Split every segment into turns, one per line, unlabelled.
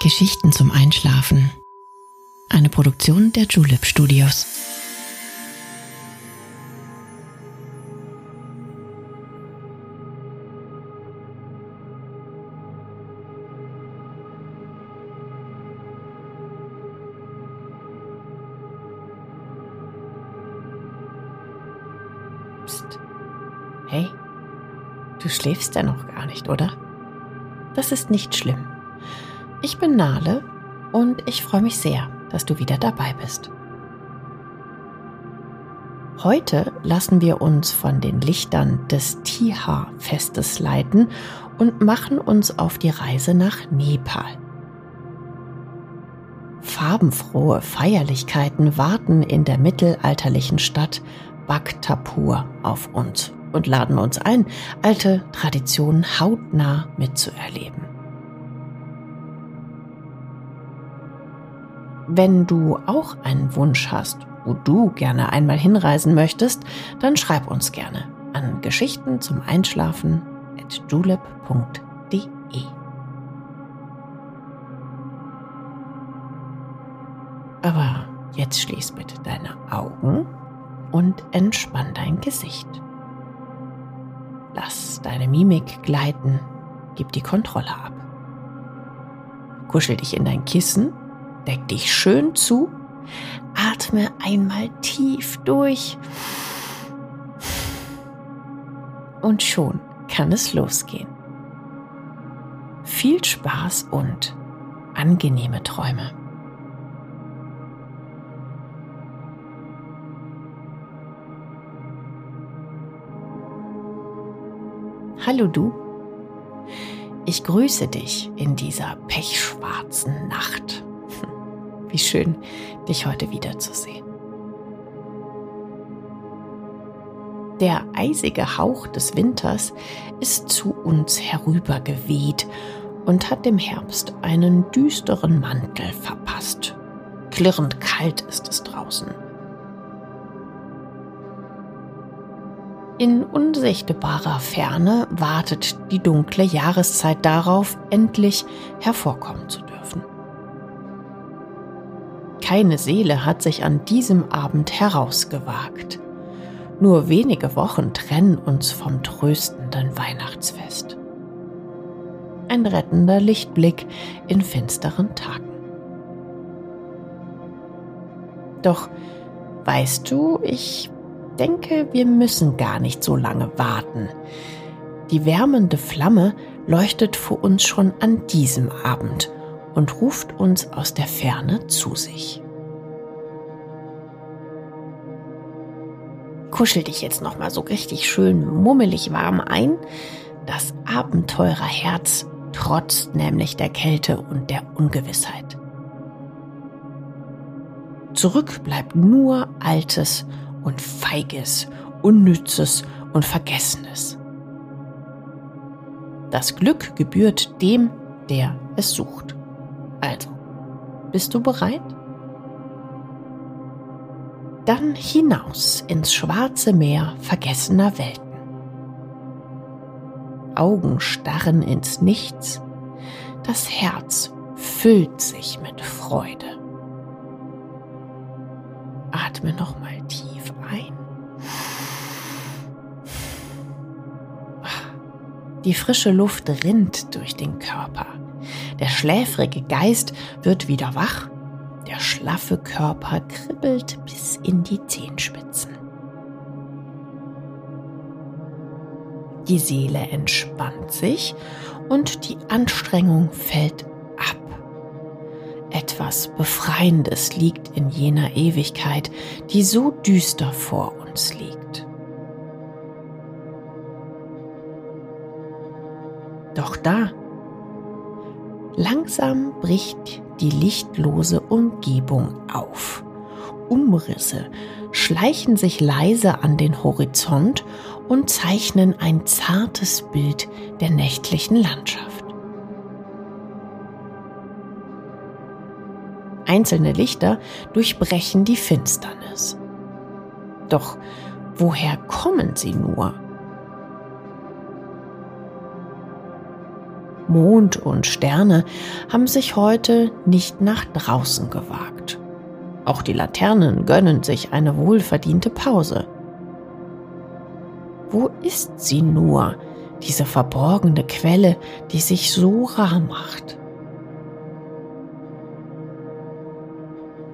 Geschichten zum Einschlafen. Eine Produktion der Julep Studios.
Psst. Hey, du schläfst ja noch gar nicht, oder? Das ist nicht schlimm. Ich bin Nale und ich freue mich sehr, dass du wieder dabei bist. Heute lassen wir uns von den Lichtern des Tiha-Festes leiten und machen uns auf die Reise nach Nepal. Farbenfrohe Feierlichkeiten warten in der mittelalterlichen Stadt Bhaktapur auf uns und laden uns ein, alte Traditionen hautnah mitzuerleben. Wenn du auch einen Wunsch hast, wo du gerne einmal hinreisen möchtest, dann schreib uns gerne an Geschichten zum Einschlafen at julep.de. Aber jetzt schließ bitte deine Augen und entspann dein Gesicht. Lass deine Mimik gleiten, gib die Kontrolle ab. Kuschel dich in dein Kissen, deck dich schön zu, atme einmal tief durch und schon kann es losgehen. Viel Spaß und angenehme Träume. Hallo du. Ich grüße dich in dieser pechschwarzen Nacht. Wie schön, dich heute wiederzusehen. Der eisige Hauch des Winters ist zu uns herübergeweht und hat dem Herbst einen düsteren Mantel verpasst. Klirrend kalt ist es draußen. In unsichtbarer Ferne wartet die dunkle Jahreszeit darauf, endlich hervorkommen zu dürfen. Keine Seele hat sich an diesem Abend herausgewagt. Nur wenige Wochen trennen uns vom tröstenden Weihnachtsfest. Ein rettender Lichtblick in finsteren Tagen. Doch weißt du, ich denke, wir müssen gar nicht so lange warten. Die wärmende Flamme leuchtet vor uns schon an diesem Abend und ruft uns aus der Ferne zu sich. Kuschel dich jetzt noch mal so richtig schön mummelig warm ein. Das Abenteurerherz trotzt nämlich der Kälte und der Ungewissheit. Zurück bleibt nur Altes und Feiges, Unnützes und Vergessenes. Das Glück gebührt dem, der es sucht. Also, bist du bereit? Dann hinaus ins schwarze Meer vergessener Welten. Augen starren ins Nichts, das Herz füllt sich mit Freude. Atme nochmal tief ein. Die frische Luft rinnt durch den Körper. Der schläfrige Geist wird wieder wach. Der schlaffe Körper kribbelt bis in die Zehenspitzen. Die Seele entspannt sich und die Anstrengung fällt ab. Etwas Befreiendes liegt in jener Ewigkeit, die so düster vor uns liegt. Doch da, langsam bricht die lichtlose Umgebung auf. Umrisse schleichen sich leise an den Horizont und zeichnen ein zartes Bild der nächtlichen Landschaft. Einzelne Lichter durchbrechen die Finsternis. Doch woher kommen sie nur? Mond und Sterne haben sich heute nicht nach draußen gewagt. Auch die Laternen gönnen sich eine wohlverdiente Pause. Wo ist sie nur, diese verborgene Quelle, die sich so rar macht?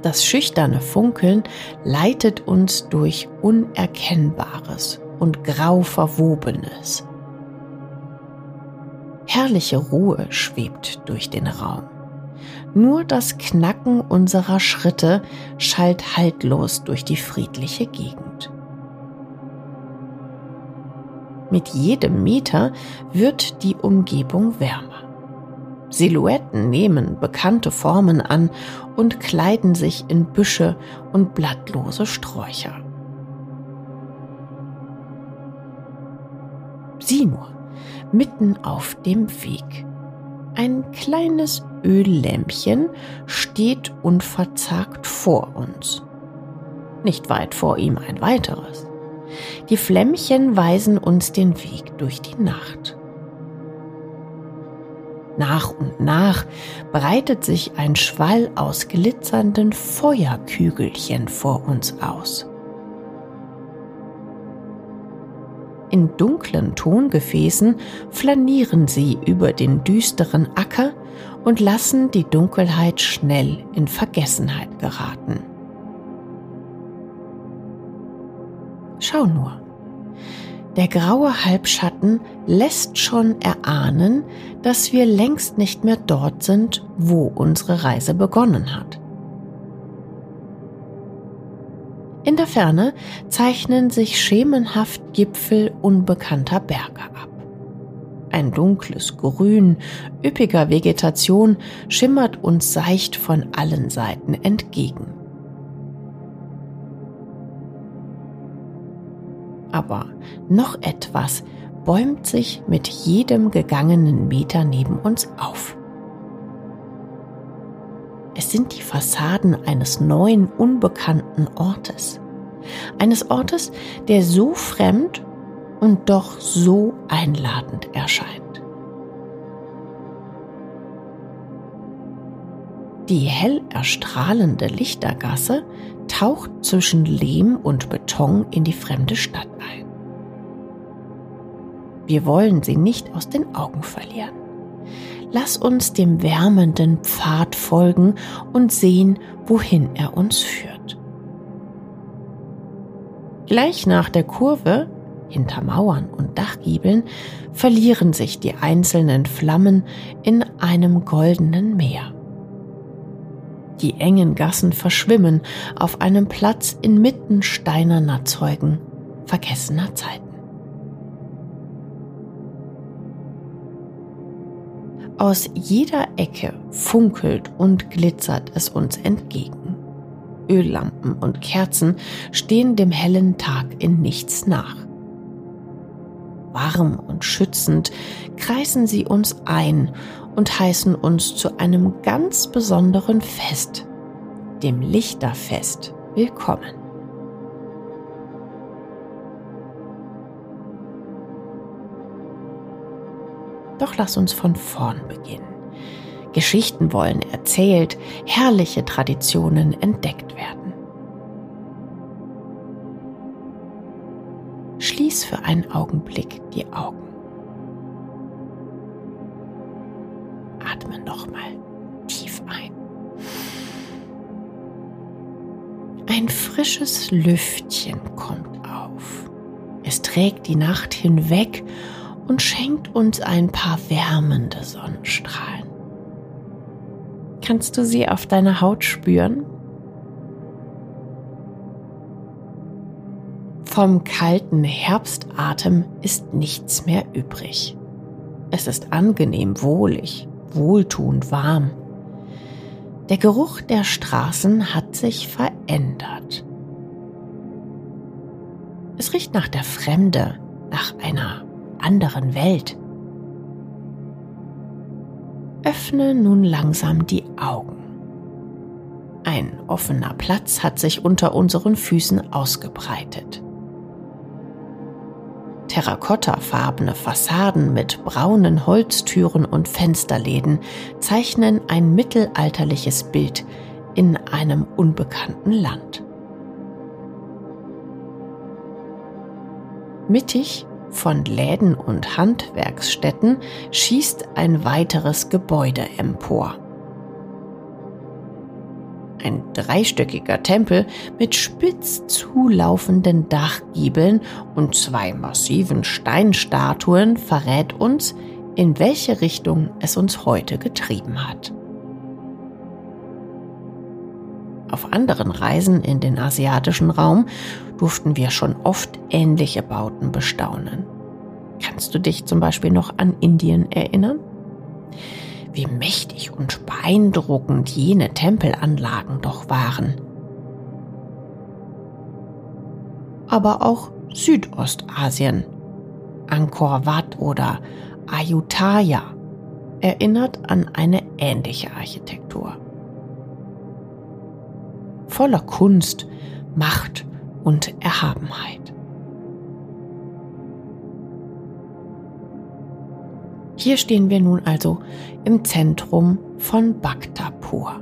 Das schüchterne Funkeln leitet uns durch Unerkennbares und grau Verwobenes. Herrliche Ruhe schwebt durch den Raum. Nur das Knacken unserer Schritte schallt haltlos durch die friedliche Gegend. Mit jedem Meter wird die Umgebung wärmer. Silhouetten nehmen bekannte Formen an und kleiden sich in Büsche und blattlose Sträucher. Sieh nur, mitten auf dem Weg. Ein kleines Öllämpchen steht unverzagt vor uns. Nicht weit vor ihm ein weiteres. Die Flämmchen weisen uns den Weg durch die Nacht. Nach und nach breitet sich ein Schwall aus glitzernden Feuerkügelchen vor uns aus. In dunklen Tongefäßen flanieren sie über den düsteren Acker und lassen die Dunkelheit schnell in Vergessenheit geraten. Schau nur, der graue Halbschatten lässt schon erahnen, dass wir längst nicht mehr dort sind, wo unsere Reise begonnen hat. In der Ferne zeichnen sich schemenhaft Gipfel unbekannter Berge ab. Ein dunkles Grün üppiger Vegetation schimmert uns seicht von allen Seiten entgegen. Aber noch etwas bäumt sich mit jedem gegangenen Meter neben uns auf. Es sind die Fassaden eines neuen, unbekannten Ortes. Eines Ortes, der so fremd und doch so einladend erscheint. Die hell erstrahlende Lichtergasse taucht zwischen Lehm und Beton in die fremde Stadt ein. Wir wollen sie nicht aus den Augen verlieren. Lass uns dem wärmenden Pfad folgen und sehen, wohin er uns führt. Gleich nach der Kurve, hinter Mauern und Dachgiebeln, verlieren sich die einzelnen Flammen in einem goldenen Meer. Die engen Gassen verschwimmen auf einem Platz inmitten steinerner Zeugen vergessener Zeiten. Aus jeder Ecke funkelt und glitzert es uns entgegen. Öllampen und Kerzen stehen dem hellen Tag in nichts nach. Warm und schützend kreisen sie uns ein und heißen uns zu einem ganz besonderen Fest, dem Lichterfest, willkommen. Doch lass uns von vorn beginnen. Geschichten wollen erzählt, herrliche Traditionen entdeckt werden. Schließ für einen Augenblick die Augen. Atme nochmal tief ein. Ein frisches Lüftchen kommt auf. Es trägt die Nacht hinweg und schenkt uns ein paar wärmende Sonnenstrahlen. Kannst du sie auf deiner Haut spüren? Vom kalten Herbstatem ist nichts mehr übrig. Es ist angenehm wohlig, wohltuend warm. Der Geruch der Straßen hat sich verändert. Es riecht nach der Fremde, nach einer anderen Welt. Öffne nun langsam die Augen. Ein offener Platz hat sich unter unseren Füßen ausgebreitet. Terrakottafarbene Fassaden mit braunen Holztüren und Fensterläden zeichnen ein mittelalterliches Bild in einem unbekannten Land. Mittig von Läden und Handwerksstätten schießt ein weiteres Gebäude empor. Ein dreistöckiger Tempel mit spitz zulaufenden Dachgiebeln und zwei massiven Steinstatuen verrät uns, in welche Richtung es uns heute getrieben hat. Auf anderen Reisen in den asiatischen Raum durften wir schon oft ähnliche Bauten bestaunen. Kannst du dich zum Beispiel noch an Indien erinnern? wie mächtig und beeindruckend jene Tempelanlagen doch waren. Aber auch Südostasien, Angkor Wat oder Ayutthaya erinnert an eine ähnliche Architektur. Voller Kunst, Macht und Erhabenheit. Hier stehen wir nun also im Zentrum von Bhaktapur.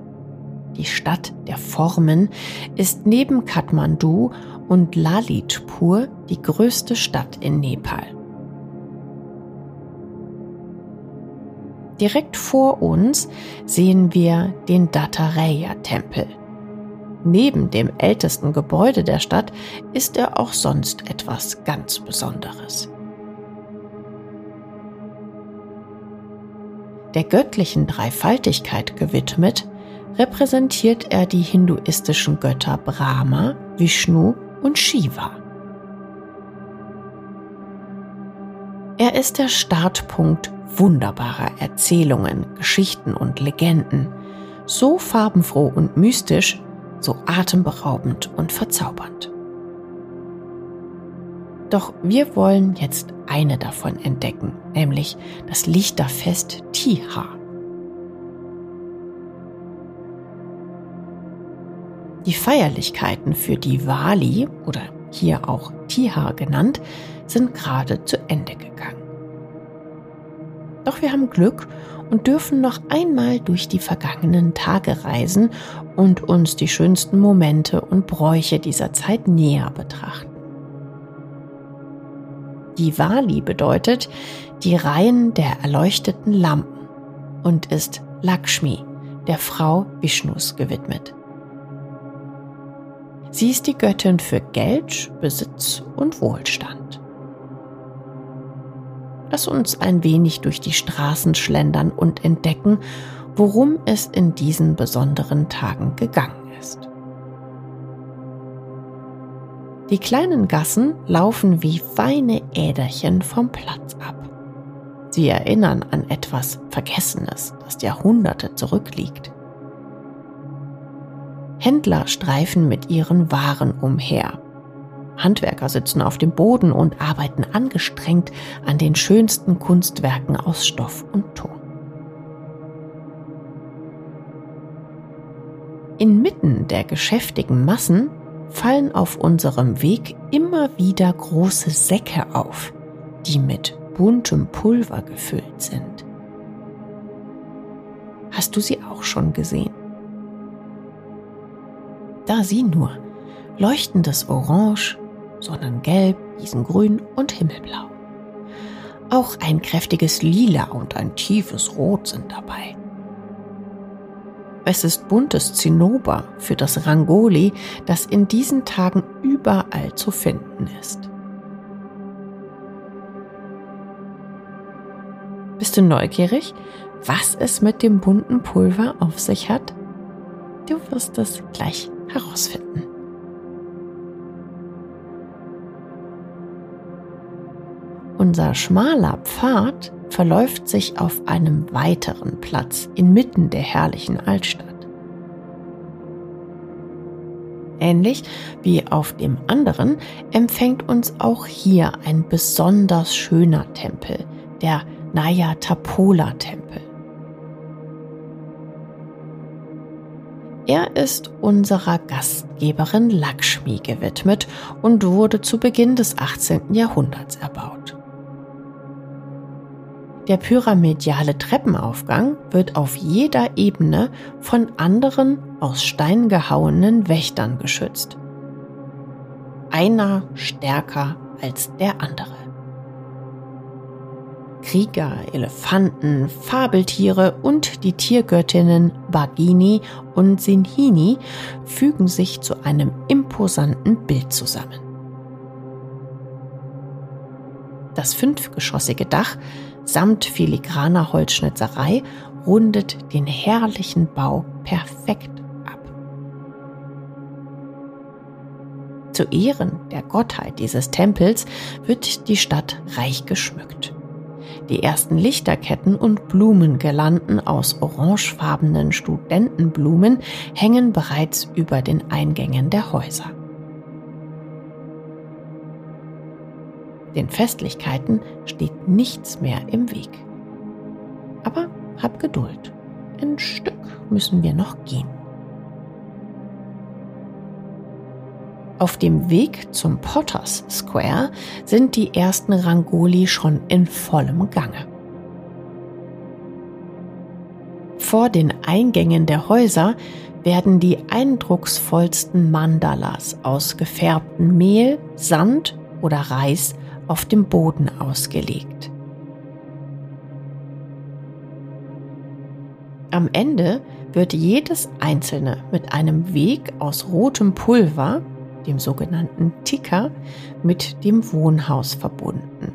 Die Stadt der Formen ist neben Kathmandu und Lalitpur die größte Stadt in Nepal. Direkt vor uns sehen wir den Dattatreya-Tempel. Neben dem ältesten Gebäude der Stadt ist er auch sonst etwas ganz Besonderes. der göttlichen Dreifaltigkeit gewidmet, repräsentiert er die hinduistischen Götter Brahma, Vishnu und Shiva. Er ist der Startpunkt wunderbarer Erzählungen, Geschichten und Legenden, so farbenfroh und mystisch, so atemberaubend und verzaubernd. Doch wir wollen jetzt eine davon entdecken, nämlich das Lichterfest Tiha. Die Feierlichkeiten für die Wali oder hier auch Tiha genannt, sind gerade zu Ende gegangen. Doch wir haben Glück und dürfen noch einmal durch die vergangenen Tage reisen und uns die schönsten Momente und Bräuche dieser Zeit näher betrachten. Diwali bedeutet die Reihen der erleuchteten Lampen und ist Lakshmi, der Frau Vishnus, gewidmet. Sie ist die Göttin für Geld, Besitz und Wohlstand. Lass uns ein wenig durch die Straßen schlendern und entdecken, worum es in diesen besonderen Tagen gegangen ist. Die kleinen Gassen laufen wie feine Äderchen vom Platz ab. Sie erinnern an etwas Vergessenes, das Jahrhunderte zurückliegt. Händler streifen mit ihren Waren umher. Handwerker sitzen auf dem Boden und arbeiten angestrengt an den schönsten Kunstwerken aus Stoff und Ton. Inmitten der geschäftigen Massen fallen auf unserem Weg immer wieder große Säcke auf, die mit buntem Pulver gefüllt sind. Hast du sie auch schon gesehen? Da sieh nur, leuchtendes Orange, Sonnengelb, Wiesengrün und Himmelblau. Auch ein kräftiges Lila und ein tiefes Rot sind dabei. Es ist buntes Zinnober für das Rangoli, das in diesen Tagen überall zu finden ist. Bist du neugierig, was es mit dem bunten Pulver auf sich hat? Du wirst es gleich herausfinden. Unser schmaler Pfad verläuft sich auf einem weiteren Platz inmitten der herrlichen Altstadt. Ähnlich wie auf dem anderen empfängt uns auch hier ein besonders schöner Tempel, der Naya Tapola Tempel. Er ist unserer Gastgeberin Lakshmi gewidmet und wurde zu Beginn des 18. Jahrhunderts erbaut. Der pyramidale Treppenaufgang wird auf jeder Ebene von anderen aus Stein gehauenen Wächtern geschützt. Einer stärker als der andere. Krieger, Elefanten, Fabeltiere und die Tiergöttinnen Bagini und Sinhini fügen sich zu einem imposanten Bild zusammen. Das fünfgeschossige Dach samt filigraner Holzschnitzerei rundet den herrlichen Bau perfekt ab. Zu Ehren der Gottheit dieses Tempels wird die Stadt reich geschmückt. Die ersten Lichterketten und Blumengirlanden aus orangefarbenen Studentenblumen hängen bereits über den Eingängen der Häuser. Den Festlichkeiten steht nichts mehr im Weg. Aber hab Geduld. Ein Stück müssen wir noch gehen. Auf dem Weg zum Potters Square sind die ersten Rangoli schon in vollem Gange. Vor den Eingängen der Häuser werden die eindrucksvollsten Mandalas aus gefärbtem Mehl, Sand oder Reis auf dem Boden ausgelegt. Am Ende wird jedes einzelne mit einem Weg aus rotem Pulver dem sogenannten Ticker, mit dem Wohnhaus verbunden.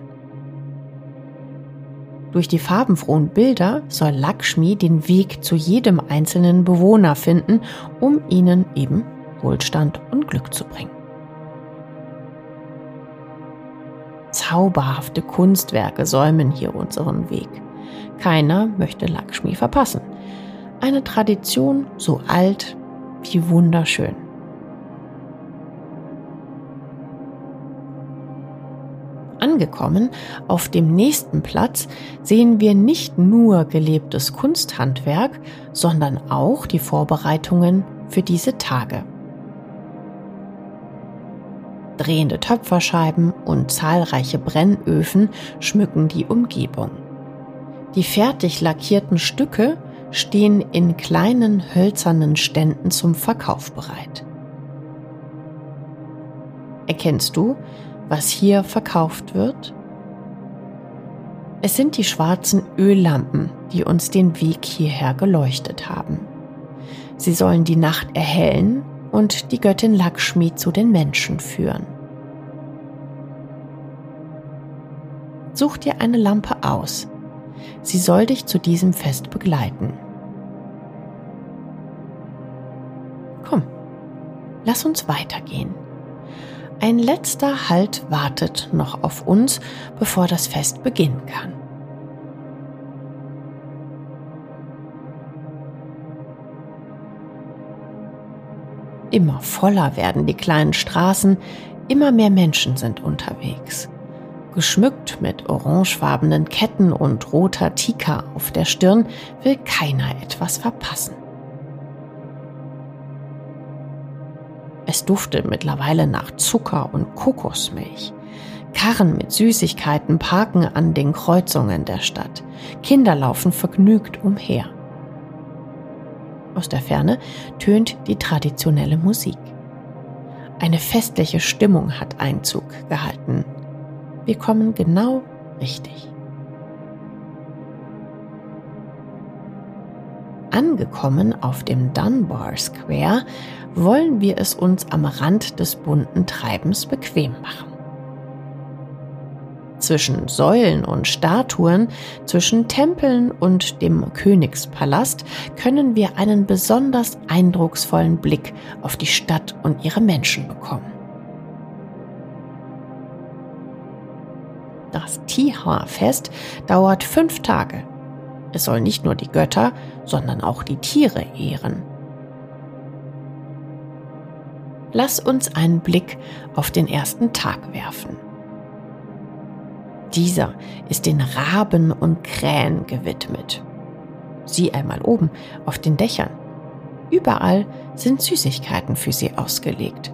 Durch die farbenfrohen Bilder soll Lakshmi den Weg zu jedem einzelnen Bewohner finden, um ihnen eben Wohlstand und Glück zu bringen. Zauberhafte Kunstwerke säumen hier unseren Weg. Keiner möchte Lakshmi verpassen. Eine Tradition so alt wie wunderschön. Angekommen auf dem nächsten Platz sehen wir nicht nur gelebtes Kunsthandwerk, sondern auch die Vorbereitungen für diese Tage. Drehende Töpferscheiben und zahlreiche Brennöfen schmücken die Umgebung. Die fertig lackierten Stücke stehen in kleinen hölzernen Ständen zum Verkauf bereit. Erkennst du, was hier verkauft wird? Es sind die schwarzen Öllampen, die uns den Weg hierher geleuchtet haben. Sie sollen die Nacht erhellen und die Göttin Lakshmi zu den Menschen führen. Such dir eine Lampe aus. Sie soll dich zu diesem Fest begleiten. Komm, lass uns weitergehen. Ein letzter Halt wartet noch auf uns, bevor das Fest beginnen kann. Immer voller werden die kleinen Straßen, immer mehr Menschen sind unterwegs. Geschmückt mit orangefarbenen Ketten und roter Tika auf der Stirn will keiner etwas verpassen. Es duftet mittlerweile nach Zucker und Kokosmilch. Karren mit Süßigkeiten parken an den Kreuzungen der Stadt. Kinder laufen vergnügt umher. Aus der Ferne tönt die traditionelle Musik. Eine festliche Stimmung hat Einzug gehalten. Wir kommen genau richtig. Angekommen auf dem Dunbar Square wollen wir es uns am Rand des bunten Treibens bequem machen. Zwischen Säulen und Statuen, zwischen Tempeln und dem Königspalast können wir einen besonders eindrucksvollen Blick auf die Stadt und ihre Menschen bekommen. Das Tiha-Fest dauert fünf Tage es soll nicht nur die Götter, sondern auch die Tiere ehren. Lass uns einen Blick auf den ersten Tag werfen. Dieser ist den Raben und Krähen gewidmet. Sieh einmal oben auf den Dächern. Überall sind Süßigkeiten für sie ausgelegt.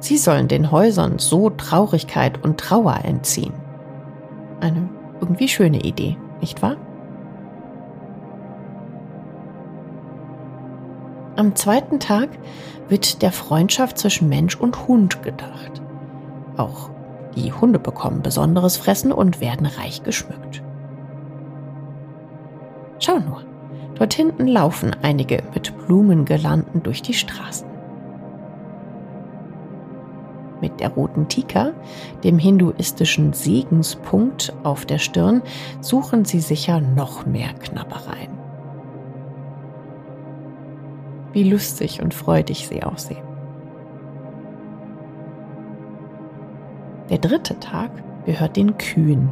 Sie sollen den Häusern so Traurigkeit und Trauer entziehen. Eine Irgendwie schöne Idee, nicht wahr? Am zweiten Tag wird der Freundschaft zwischen Mensch und Hund gedacht. Auch die Hunde bekommen besonderes Fressen und werden reich geschmückt. Schau nur, dort hinten laufen einige mit Blumengirlanden durch die Straßen. Mit der roten Tika, dem hinduistischen Segenspunkt auf der Stirn, suchen sie sicher noch mehr Knabbereien. Wie lustig und freudig sie aussehen. Der dritte Tag gehört den Kühen.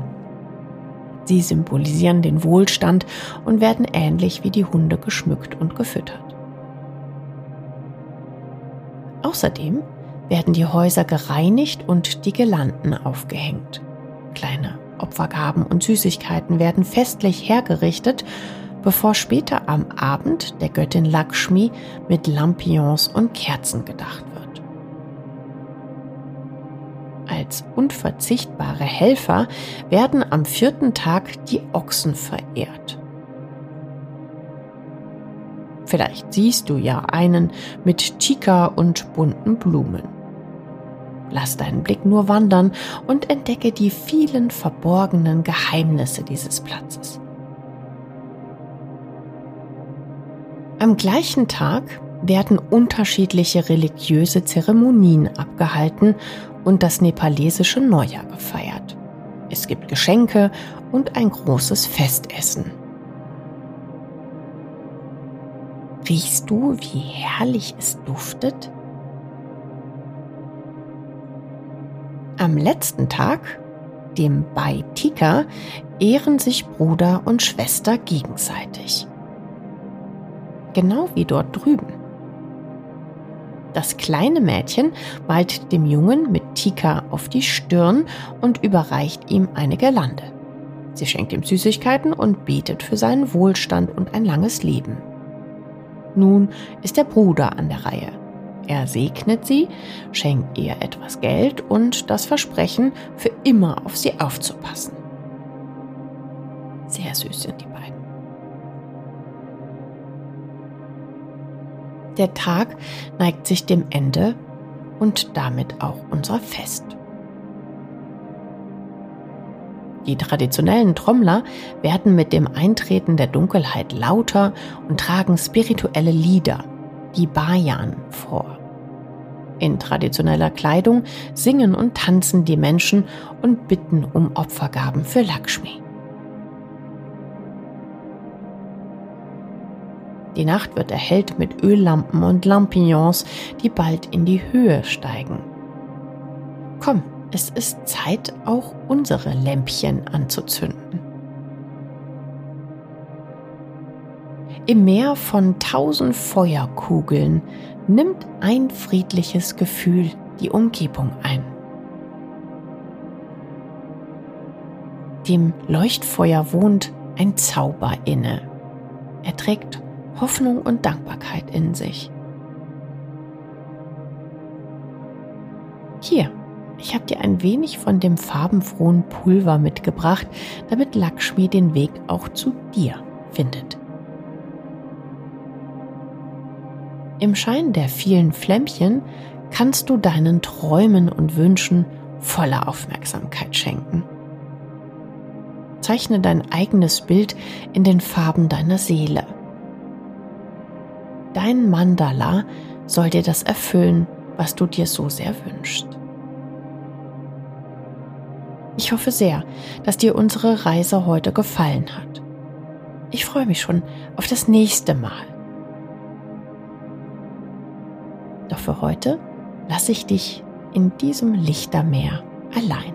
Sie symbolisieren den Wohlstand und werden ähnlich wie die Hunde geschmückt und gefüttert. Außerdem werden die Häuser gereinigt und die Girlanden aufgehängt. Kleine Opfergaben und Süßigkeiten werden festlich hergerichtet, bevor später am Abend der Göttin Lakshmi mit Lampions und Kerzen gedacht wird. Als unverzichtbare Helfer werden am vierten Tag die Ochsen verehrt. Vielleicht siehst du ja einen mit Tika und bunten Blumen. Lass deinen Blick nur wandern und entdecke die vielen verborgenen Geheimnisse dieses Platzes. Am gleichen Tag werden unterschiedliche religiöse Zeremonien abgehalten und das nepalesische Neujahr gefeiert. Es gibt Geschenke und ein großes Festessen. Riechst du, wie herrlich es duftet? Am letzten Tag, dem Baitika, ehren sich Bruder und Schwester gegenseitig. Genau wie dort drüben. Das kleine Mädchen malt dem Jungen mit Tika auf die Stirn und überreicht ihm eine Girlande. Sie schenkt ihm Süßigkeiten und betet für seinen Wohlstand und ein langes Leben. Nun ist der Bruder an der Reihe. Er segnet sie, schenkt ihr etwas Geld und das Versprechen, für immer auf sie aufzupassen. Sehr süß sind die beiden. Der Tag neigt sich dem Ende und damit auch unser Fest. Die traditionellen Trommler werden mit dem Eintreten der Dunkelheit lauter und tragen spirituelle Lieder, die Bayan, vor. In traditioneller Kleidung singen und tanzen die Menschen und bitten um Opfergaben für Lakshmi. Die Nacht wird erhellt mit Öllampen und Lampignons, die bald in die Höhe steigen. Komm, es ist Zeit, auch unsere Lämpchen anzuzünden. Im Meer von tausend Feuerkugeln nimmt ein friedliches Gefühl die Umgebung ein. Dem Leuchtfeuer wohnt ein Zauber inne. Er trägt Hoffnung und Dankbarkeit in sich. Hier, ich habe dir ein wenig von dem farbenfrohen Pulver mitgebracht, damit Lakshmi den Weg auch zu dir findet. Im Schein der vielen Flämmchen kannst du deinen Träumen und Wünschen volle Aufmerksamkeit schenken. Zeichne dein eigenes Bild in den Farben deiner Seele. Dein Mandala soll dir das erfüllen, was du dir so sehr wünschst. Ich hoffe sehr, dass dir unsere Reise heute gefallen hat. Ich freue mich schon auf das nächste Mal. Doch für heute lasse ich dich in diesem Lichtermeer allein.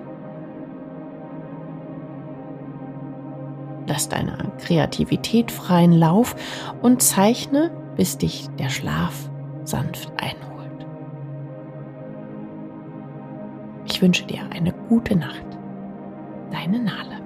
Lass deiner Kreativität freien Lauf und zeichne, bis dich der Schlaf sanft einholt. Ich wünsche dir eine gute Nacht. Deine Nale.